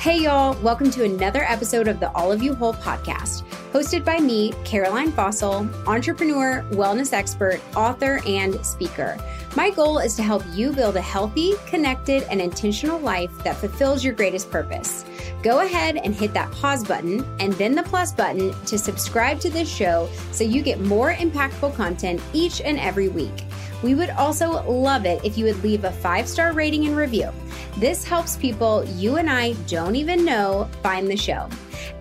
Hey, y'all, welcome to another episode of the All of You Whole podcast, hosted by me, Caroline Fausel, entrepreneur, wellness expert, author, and speaker. My goal is to help you build a healthy, connected, and intentional life that fulfills your greatest purpose. Go ahead and hit that pause button and then the plus button to subscribe to this show so you get more impactful content each and every week. We would also love it if you would leave a five star rating and review. This helps people you and I don't even know find the show.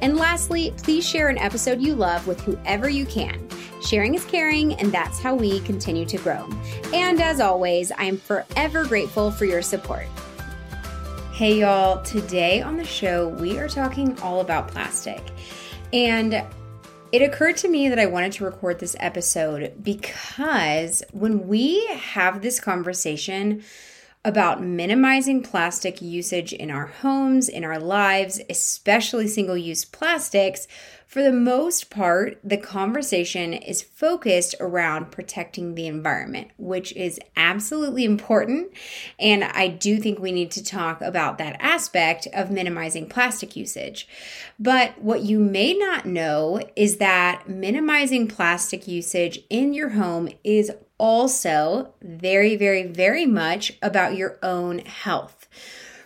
And lastly, please share an episode you love with whoever you can. Sharing is caring, and that's how we continue to grow. And as always, I am forever grateful for your support. Hey, y'all. Today on the show, we are talking all about plastic. And it occurred to me that I wanted to record this episode because when we have this conversation about minimizing plastic usage in our homes, in our lives, especially single use plastics, for the most part, the conversation is focused around protecting the environment, which is absolutely important. And I do think we need to talk about that aspect of minimizing plastic usage. But what you may not know is that minimizing plastic usage in your home is also very, very, very much about your own health.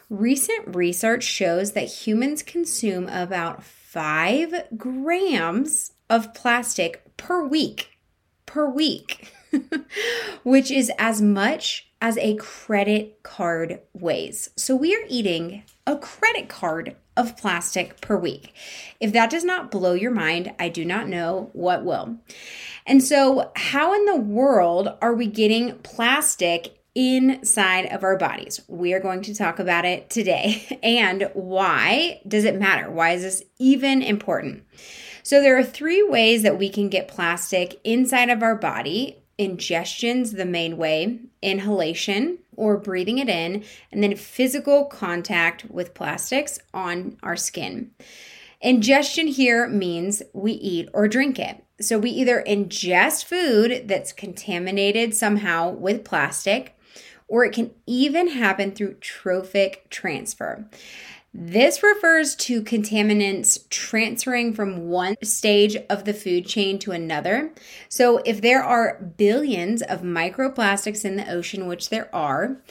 Recent research shows that humans consume about five grams of plastic per week. Per week. which is as much as a credit card weighs. So we are eating a credit card of plastic per week. If that does not blow your mind, I do not know what will. And so, how in the world are we getting plastic inside of our bodies. We are going to talk about it today. And why does it matter? Why is this even important? So, there are three ways that we can get plastic inside of our body. Ingestion's the main way, inhalation or breathing it in, and then physical contact with plastics on our skin. Ingestion here means we eat or drink it. So we either ingest food that's contaminated somehow with plastic, or it can even happen through trophic transfer. This refers to contaminants transferring from one stage of the food chain to another. So, if there are billions of microplastics in the ocean, which there are,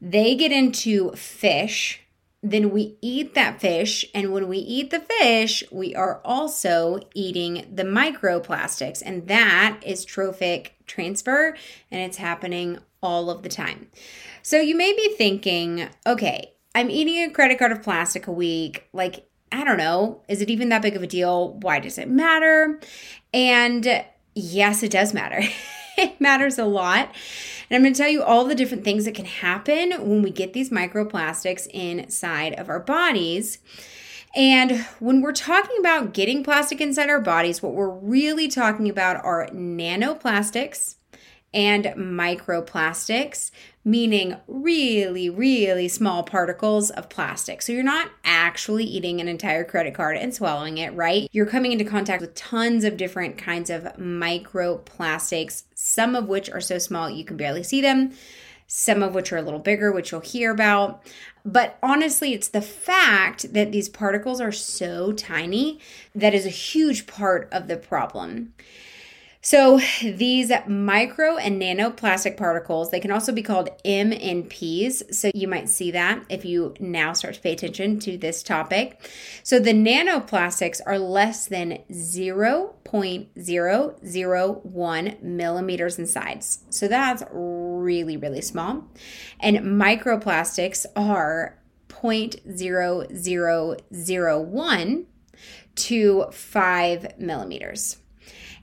they get into fish. Then we eat that fish. And when we eat the fish, we are also eating the microplastics. And that is trophic transfer. And it's happening all of the time. So you may be thinking, okay, I'm eating a credit card of plastic a week. Like, I don't know, is it even that big of a deal? Why does it matter? And yes, it does matter. it matters a lot. And I'm going to tell you all the different things that can happen when we get these microplastics inside of our bodies. And when we're talking about getting plastic inside our bodies, what we're really talking about are nanoplastics and microplastics, meaning really, really small particles of plastic. So you're not actually eating an entire credit card and swallowing it, right? You're coming into contact with tons of different kinds of microplastics, some of which are so small you can barely see them. Some of which are a little bigger, which you'll hear about. But honestly, it's the fact that these particles are so tiny that is a huge part of the problem. So these micro and nanoplastic particles, they can also be called MNPs. So you might see that if you now start to pay attention to this topic. So the nanoplastics are less than 0.001 millimeters in size. So that's really, really small. And microplastics are 0.0001 to 5 millimeters.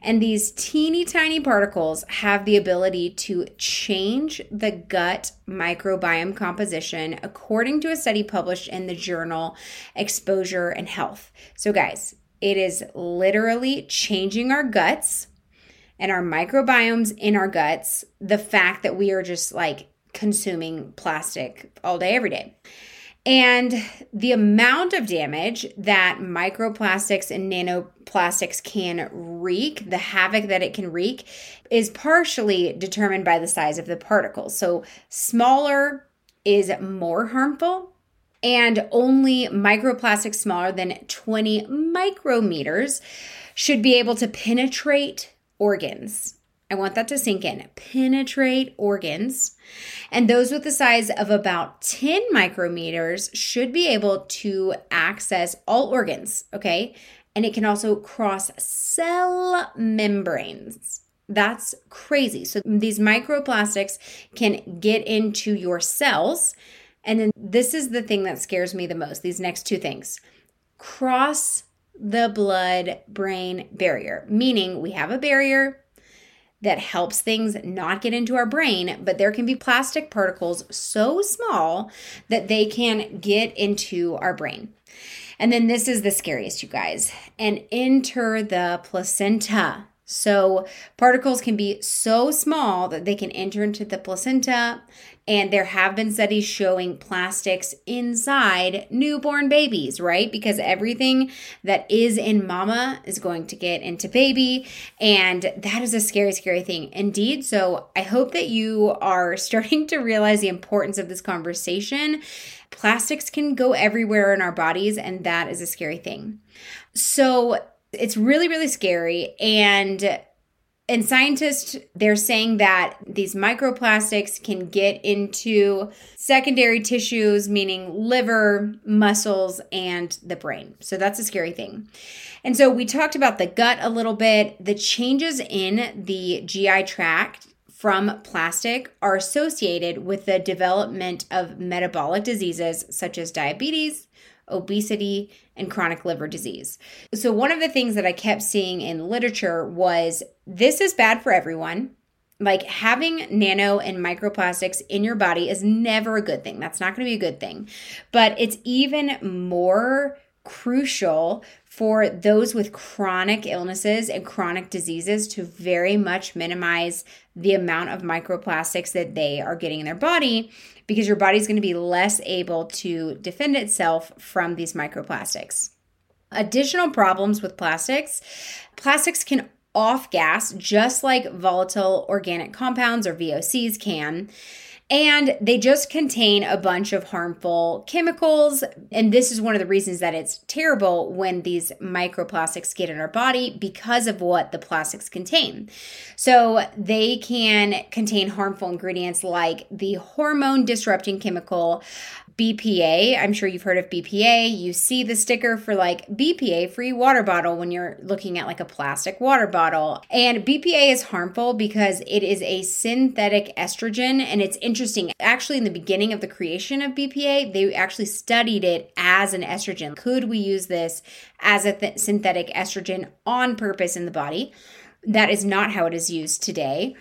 And these teeny tiny particles have the ability to change the gut microbiome composition, according to a study published in the journal Exposure and Health. So, guys, it is literally changing our guts and our microbiomes in our guts. The fact that we are just like consuming plastic all day, every day. And the amount of damage that microplastics and nanoplastics can wreak, the havoc that it can wreak, is partially determined by the size of the particles. So, smaller is more harmful, and only microplastics smaller than 20 micrometers should be able to penetrate organs. I want that to sink in. Penetrate organs. And those with the size of about 10 micrometers should be able to access all organs, okay? And it can also cross cell membranes. That's crazy. So these microplastics can get into your cells. And then this is the thing that scares me the most these next two things cross the blood brain barrier, meaning we have a barrier that helps things not get into our brain, but there can be plastic particles so small that they can get into our brain. And then this is the scariest, you guys, and enter the placenta. So, particles can be so small that they can enter into the placenta, and there have been studies showing plastics inside newborn babies, right? Because everything that is in mama is going to get into baby, and that is a scary, scary thing indeed. So, I hope that you are starting to realize the importance of this conversation. Plastics can go everywhere in our bodies, and that is a scary thing. So, it's really, really scary. And and scientists they're saying that these microplastics can get into secondary tissues meaning liver muscles and the brain. So that's a scary thing. And so we talked about the gut a little bit. The changes in the gi tract from plastic are associated with the development of metabolic diseases such as diabetes obesity, and chronic liver disease. So, one of the things that I kept seeing in literature was this is bad for everyone. Like having nano and microplastics in your body is never a good thing. That's not going to be a good thing. But it's even more crucial for those with chronic illnesses and chronic diseases to very much minimize the amount of microplastics that they are getting in their body because your body's going to be less able to defend itself from these microplastics. Additional problems with plastics plastics can off gas just like volatile organic compounds or VOCs can. And they just contain a bunch of harmful chemicals. And this is one of the reasons that it's terrible when these microplastics get in our body because of what the plastics contain. So they can contain harmful ingredients like the hormone disrupting chemical BPA. I'm sure you've heard of BPA. You see the sticker for like BPA free water bottle when you're looking at like a plastic water bottle. And BPA is harmful because it is a synthetic estrogen. And it's interesting. Actually, in the beginning of the creation of BPA, they actually studied it as an estrogen. Could we use this as a th- synthetic estrogen on purpose in the body? That is not how it is used today.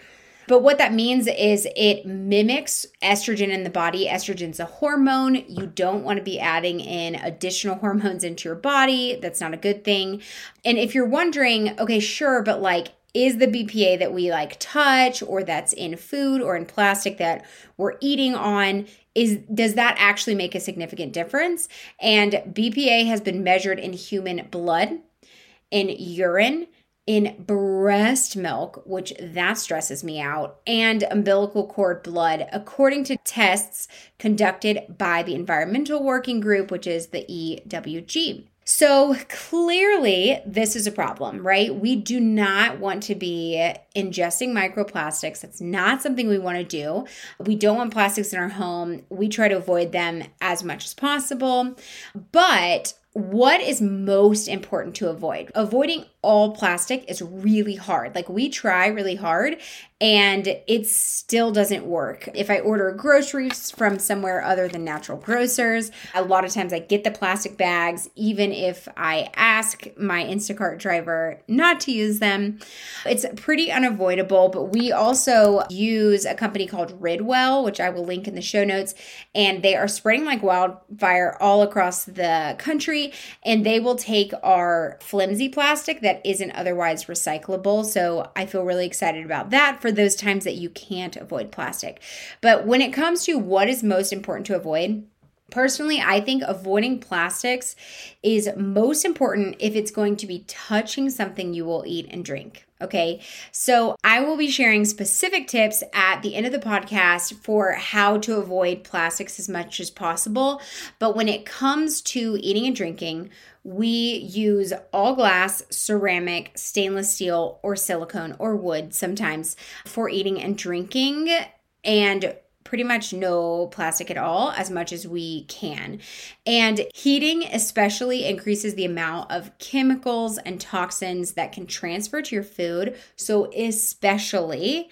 But what that means is it mimics estrogen in the body. Estrogen's a hormone. You don't want to be adding in additional hormones into your body. That's not a good thing. And if you're wondering, okay, sure, but like, is the BPA that we like touch or that's in food or in plastic that we're eating on is does that actually make a significant difference? And BPA has been measured in human blood, in urine, in breast milk, which that stresses me out, and umbilical cord blood, according to tests conducted by the Environmental Working Group, which is the EWG. So clearly, this is a problem, right? We do not want to be ingesting microplastics. That's not something we want to do. We don't want plastics in our home. We try to avoid them as much as possible. But what is most important to avoid? Avoiding all plastic is really hard. Like we try really hard and it still doesn't work. If I order groceries from somewhere other than natural grocers, a lot of times I get the plastic bags, even if I ask my Instacart driver not to use them. It's pretty unavoidable, but we also use a company called Ridwell, which I will link in the show notes, and they are spreading like wildfire all across the country, and they will take our flimsy plastic that isn't otherwise recyclable. So I feel really excited about that for those times that you can't avoid plastic. But when it comes to what is most important to avoid, Personally, I think avoiding plastics is most important if it's going to be touching something you will eat and drink. Okay, so I will be sharing specific tips at the end of the podcast for how to avoid plastics as much as possible. But when it comes to eating and drinking, we use all glass, ceramic, stainless steel, or silicone or wood sometimes for eating and drinking. And pretty much no plastic at all as much as we can. And heating especially increases the amount of chemicals and toxins that can transfer to your food. So, especially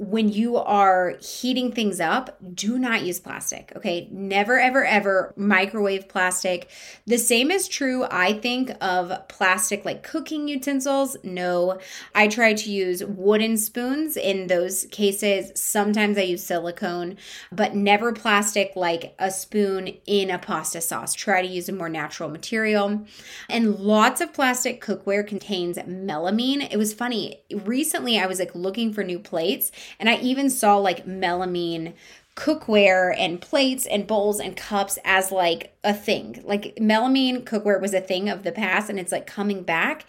when you are heating things up, do not use plastic. Okay. Never, ever, ever microwave plastic. The same is true, I think, of plastic like cooking utensils. No, I try to use wooden spoons in those cases. Sometimes I use silicone, but never plastic like a spoon in a pasta sauce. Try to use a more natural material. And lots of plastic cookware contains melamine. It was funny. Recently, I was like looking for new plates and I even saw like melamine cookware and plates and bowls and cups as like a thing. Like melamine cookware was a thing of the past and it's like coming back.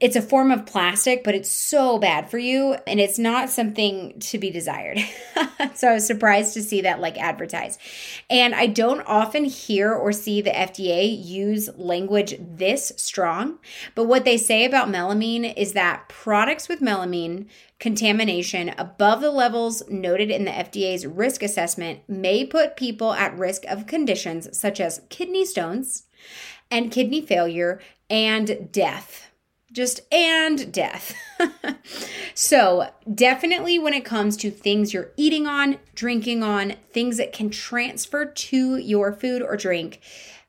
It's a form of plastic, but it's so bad for you and it's not something to be desired. so I was surprised to see that like advertised. And I don't often hear or see the FDA use language this strong, but what they say about melamine is that products with melamine contamination above the levels noted in the FDA's risk assessment may put people at risk of conditions such as kidney stones and kidney failure and death just and death. so, definitely when it comes to things you're eating on, drinking on, things that can transfer to your food or drink,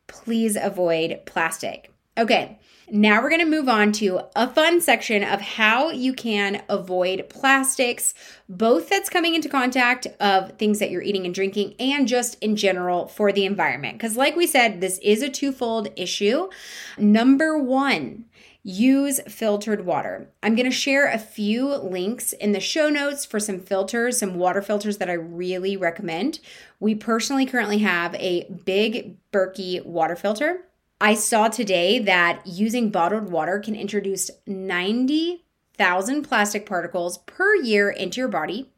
please avoid plastic. Okay, now we're going to move on to a fun section of how you can avoid plastics, both that's coming into contact of things that you're eating and drinking and just in general for the environment. Cuz like we said, this is a twofold issue. Number 1, use filtered water. I'm going to share a few links in the show notes for some filters, some water filters that I really recommend. We personally currently have a big Berkey water filter. I saw today that using bottled water can introduce 90,000 plastic particles per year into your body,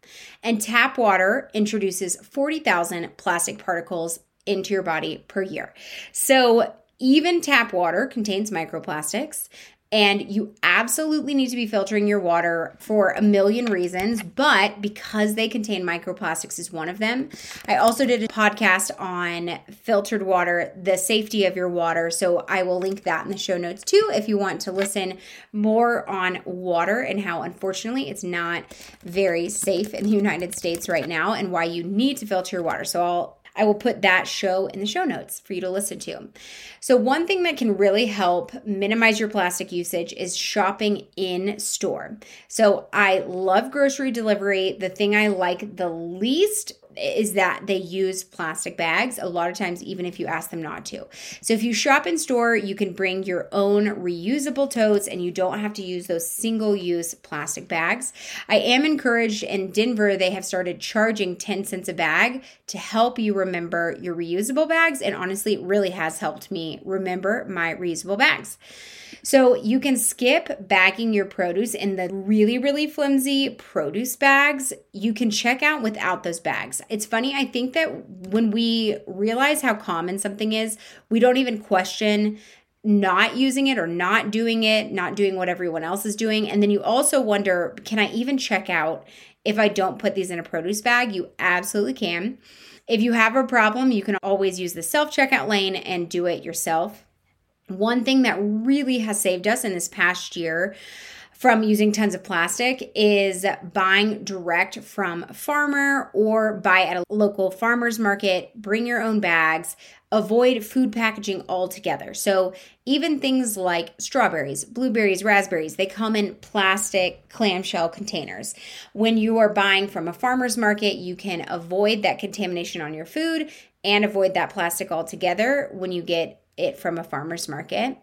and tap water introduces 40,000 plastic particles into your body per year. So, even tap water contains microplastics, and you absolutely need to be filtering your water for a million reasons, but because they contain microplastics is one of them. I also did a podcast on filtered water, the safety of your water. So I will link that in the show notes too if you want to listen more on water and how unfortunately it's not very safe in the United States right now and why you need to filter your water. So I'll I will put that show in the show notes for you to listen to. So, one thing that can really help minimize your plastic usage is shopping in store. So, I love grocery delivery. The thing I like the least is that they use plastic bags a lot of times even if you ask them not to so if you shop in store you can bring your own reusable totes and you don't have to use those single use plastic bags i am encouraged in denver they have started charging 10 cents a bag to help you remember your reusable bags and honestly it really has helped me remember my reusable bags so you can skip bagging your produce in the really, really flimsy produce bags. You can check out without those bags. It's funny, I think that when we realize how common something is, we don't even question not using it or not doing it, not doing what everyone else is doing. And then you also wonder, can I even check out if I don't put these in a produce bag? You absolutely can. If you have a problem, you can always use the self checkout lane and do it yourself. One thing that really has saved us in this past year from using tons of plastic is buying direct from a farmer or buy at a local farmer's market, bring your own bags, avoid food packaging altogether. So, even things like strawberries, blueberries, raspberries, they come in plastic clamshell containers. When you are buying from a farmer's market, you can avoid that contamination on your food and avoid that plastic altogether when you get it from a farmer's market.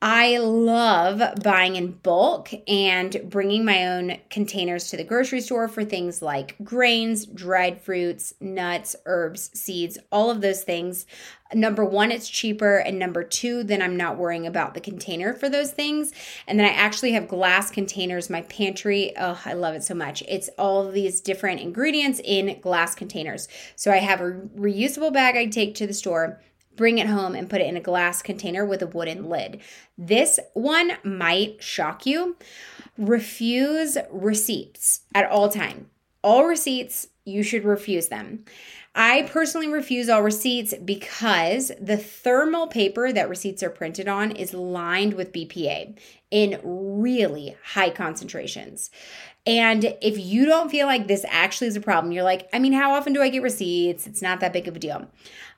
I love buying in bulk and bringing my own containers to the grocery store for things like grains, dried fruits, nuts, herbs, seeds, all of those things. Number one, it's cheaper. And number two, then I'm not worrying about the container for those things. And then I actually have glass containers. My pantry, oh, I love it so much. It's all these different ingredients in glass containers. So I have a reusable bag I take to the store bring it home and put it in a glass container with a wooden lid. This one might shock you. Refuse receipts at all time. All receipts, you should refuse them. I personally refuse all receipts because the thermal paper that receipts are printed on is lined with BPA in really high concentrations. And if you don't feel like this actually is a problem, you're like, I mean, how often do I get receipts? It's not that big of a deal.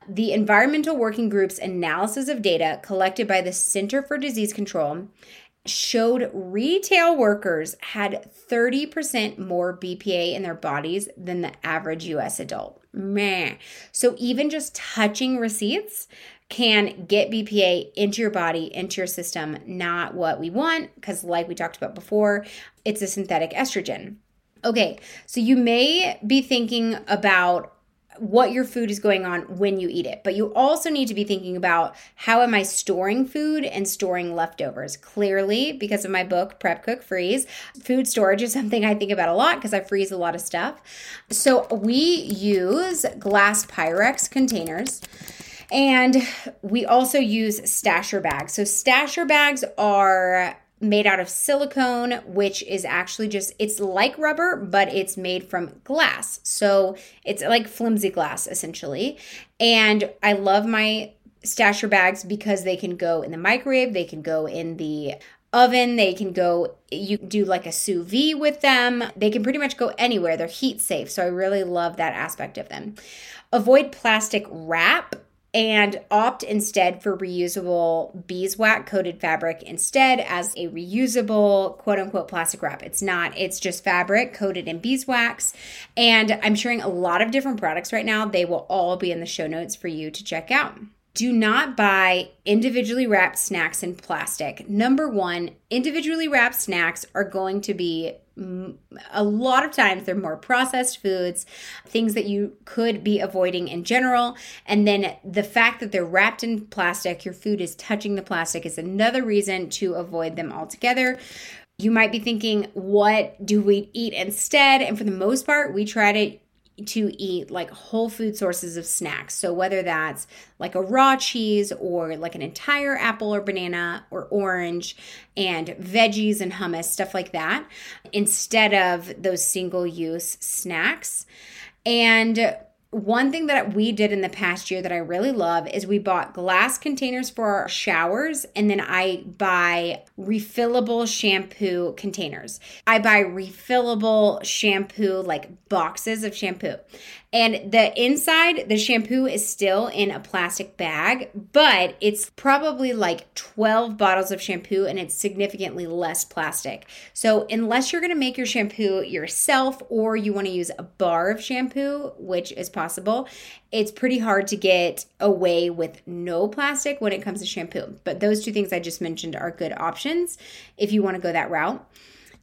The Environmental Working Group's analysis of data collected by the Center for Disease Control showed retail workers had 30% more BPA in their bodies than the average US adult. Man. So even just touching receipts can get BPA into your body, into your system, not what we want, because like we talked about before, it's a synthetic estrogen. Okay, so you may be thinking about what your food is going on when you eat it. But you also need to be thinking about how am I storing food and storing leftovers. Clearly, because of my book, Prep Cook Freeze, food storage is something I think about a lot because I freeze a lot of stuff. So we use glass Pyrex containers. And we also use stasher bags. So, stasher bags are made out of silicone, which is actually just, it's like rubber, but it's made from glass. So it's like flimsy glass essentially. And I love my stasher bags because they can go in the microwave, they can go in the oven, they can go, you do like a sous vide with them. They can pretty much go anywhere. They're heat safe. So I really love that aspect of them. Avoid plastic wrap and opt instead for reusable beeswax coated fabric instead as a reusable quote unquote plastic wrap. It's not, it's just fabric coated in beeswax. And I'm sharing a lot of different products right now. They will all be in the show notes for you to check out. Do not buy individually wrapped snacks in plastic. Number one, individually wrapped snacks are going to be a lot of times they're more processed foods, things that you could be avoiding in general. And then the fact that they're wrapped in plastic, your food is touching the plastic, is another reason to avoid them altogether. You might be thinking, what do we eat instead? And for the most part, we try to to eat like whole food sources of snacks. So whether that's like a raw cheese or like an entire apple or banana or orange and veggies and hummus, stuff like that, instead of those single use snacks. And one thing that we did in the past year that I really love is we bought glass containers for our showers and then I buy refillable shampoo containers. I buy refillable shampoo, like boxes of shampoo. And the inside, the shampoo is still in a plastic bag, but it's probably like 12 bottles of shampoo and it's significantly less plastic. So, unless you're gonna make your shampoo yourself or you wanna use a bar of shampoo, which is possible, it's pretty hard to get away with no plastic when it comes to shampoo. But those two things I just mentioned are good options if you wanna go that route.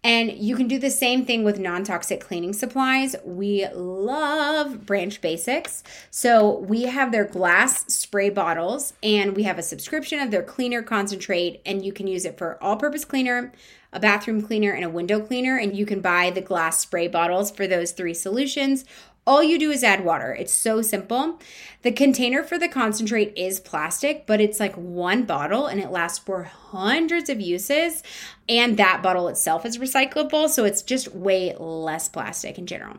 And you can do the same thing with non toxic cleaning supplies. We love Branch Basics. So we have their glass spray bottles and we have a subscription of their cleaner concentrate, and you can use it for all purpose cleaner, a bathroom cleaner, and a window cleaner. And you can buy the glass spray bottles for those three solutions all you do is add water. It's so simple. The container for the concentrate is plastic, but it's like one bottle and it lasts for hundreds of uses. And that bottle itself is recyclable. So it's just way less plastic in general.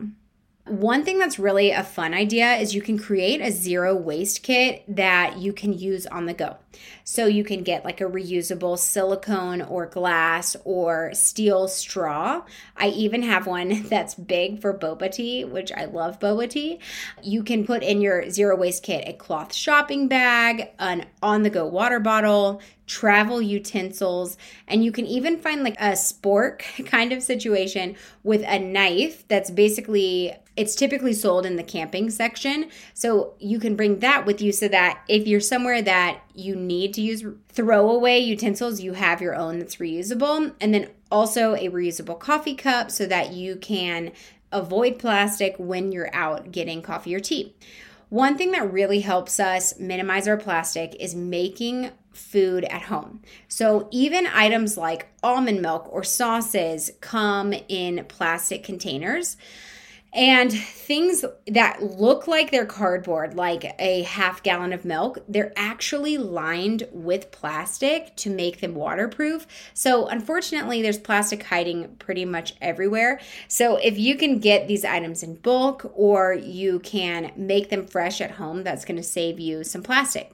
One thing that's really a fun idea is you can create a zero waste kit that you can use on the go. So you can get like a reusable silicone or glass or steel straw. I even have one that's big for boba tea, which I love boba tea. You can put in your zero waste kit a cloth shopping bag, an on the go water bottle, travel utensils, and you can even find like a spork kind of situation with a knife that's basically it's typically sold in the camping section. So you can bring that with you so that if you're somewhere that you need to use throwaway utensils, you have your own that's reusable. And then also a reusable coffee cup so that you can avoid plastic when you're out getting coffee or tea. One thing that really helps us minimize our plastic is making food at home. So even items like almond milk or sauces come in plastic containers. And things that look like they're cardboard, like a half gallon of milk, they're actually lined with plastic to make them waterproof. So, unfortunately, there's plastic hiding pretty much everywhere. So, if you can get these items in bulk or you can make them fresh at home, that's going to save you some plastic.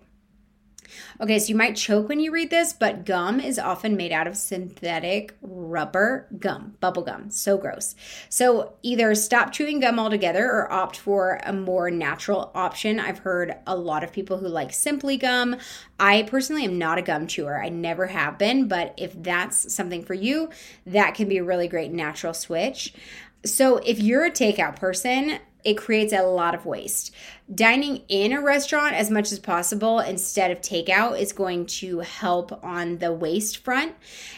Okay, so you might choke when you read this, but gum is often made out of synthetic rubber gum, bubble gum. So gross. So either stop chewing gum altogether or opt for a more natural option. I've heard a lot of people who like simply gum. I personally am not a gum chewer. I never have been, but if that's something for you, that can be a really great natural switch. So if you're a takeout person, it creates a lot of waste. Dining in a restaurant as much as possible instead of takeout is going to help on the waste front.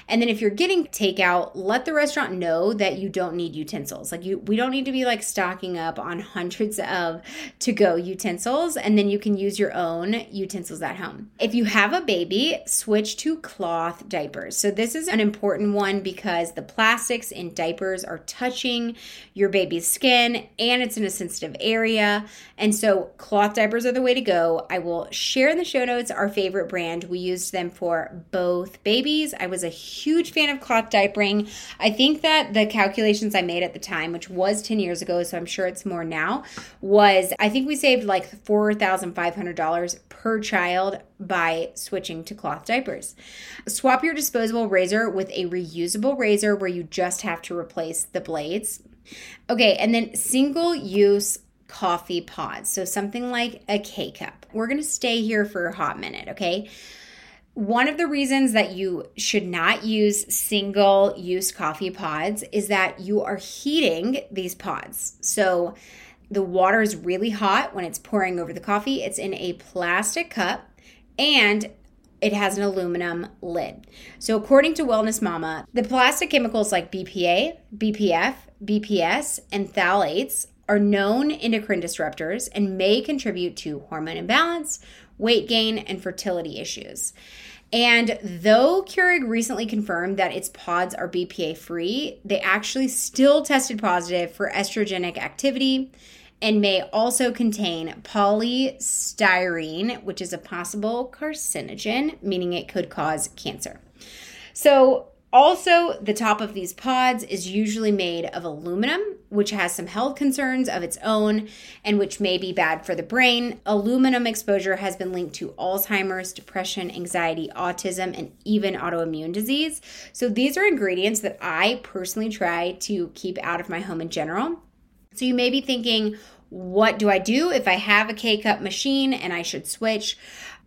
And then if you're getting takeout, let the restaurant know that you don't need utensils. Like you we don't need to be like stocking up on hundreds of to go utensils and then you can use your own utensils at home. If you have a baby, switch to cloth diapers. So this is an important one because the plastics in diapers are touching your baby's skin and it's in a sensitive area. And so cloth diapers are the way to go. I will share in the show notes our favorite brand. We used them for both babies. I was a huge fan of cloth diapering. I think that the calculations I made at the time, which was 10 years ago, so I'm sure it's more now, was I think we saved like $4,500 per child by switching to cloth diapers. Swap your disposable razor with a reusable razor where you just have to replace the blades. Okay, and then single use coffee pods. So something like a K cup. We're going to stay here for a hot minute, okay? One of the reasons that you should not use single use coffee pods is that you are heating these pods. So the water is really hot when it's pouring over the coffee. It's in a plastic cup and it has an aluminum lid. So, according to Wellness Mama, the plastic chemicals like BPA, BPF, BPS, and phthalates are known endocrine disruptors and may contribute to hormone imbalance, weight gain, and fertility issues. And though Keurig recently confirmed that its pods are BPA free, they actually still tested positive for estrogenic activity and may also contain polystyrene, which is a possible carcinogen, meaning it could cause cancer. So, also, the top of these pods is usually made of aluminum, which has some health concerns of its own and which may be bad for the brain. Aluminum exposure has been linked to Alzheimer's, depression, anxiety, autism, and even autoimmune disease. So, these are ingredients that I personally try to keep out of my home in general. So you may be thinking, what do I do if I have a K cup machine and I should switch?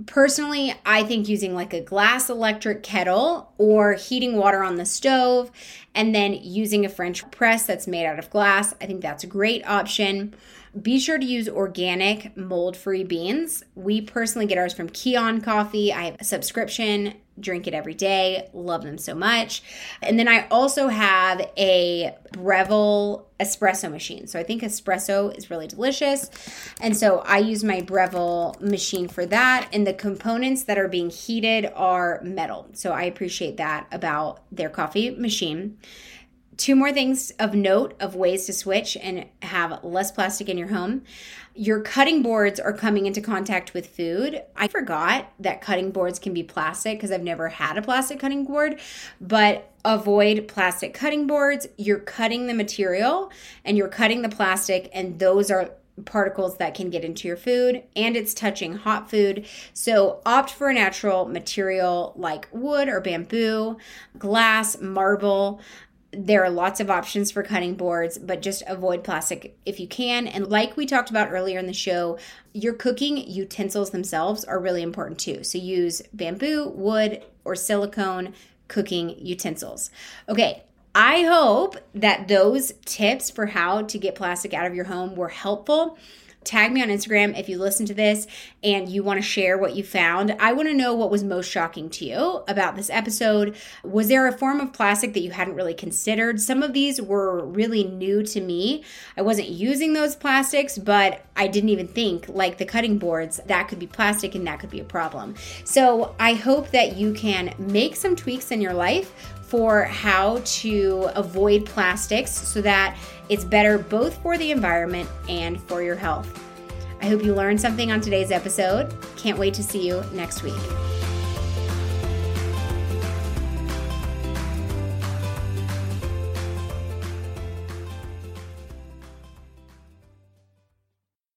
Personally, I think using like a glass electric kettle or heating water on the stove and then using a French press that's made out of glass, I think that's a great option. Be sure to use organic, mold free beans. We personally get ours from Kion Coffee. I have a subscription, drink it every day, love them so much. And then I also have a Breville espresso machine. So I think espresso is really delicious. And so I use my Breville machine for that. And the components that are being heated are metal. So I appreciate that about their coffee machine. Two more things of note of ways to switch and have less plastic in your home. Your cutting boards are coming into contact with food. I forgot that cutting boards can be plastic because I've never had a plastic cutting board, but avoid plastic cutting boards. You're cutting the material and you're cutting the plastic, and those are particles that can get into your food and it's touching hot food. So opt for a natural material like wood or bamboo, glass, marble there are lots of options for cutting boards, but just avoid plastic if you can. And like we talked about earlier in the show, your cooking utensils themselves are really important too. So use bamboo, wood, or silicone cooking utensils. Okay, I hope that those tips for how to get plastic out of your home were helpful. Tag me on Instagram if you listen to this and you want to share what you found. I want to know what was most shocking to you about this episode. Was there a form of plastic that you hadn't really considered? Some of these were really new to me. I wasn't using those plastics, but I didn't even think, like the cutting boards, that could be plastic and that could be a problem. So I hope that you can make some tweaks in your life for how to avoid plastics so that it's better both for the environment and for your health. I hope you learned something on today's episode. Can't wait to see you next week.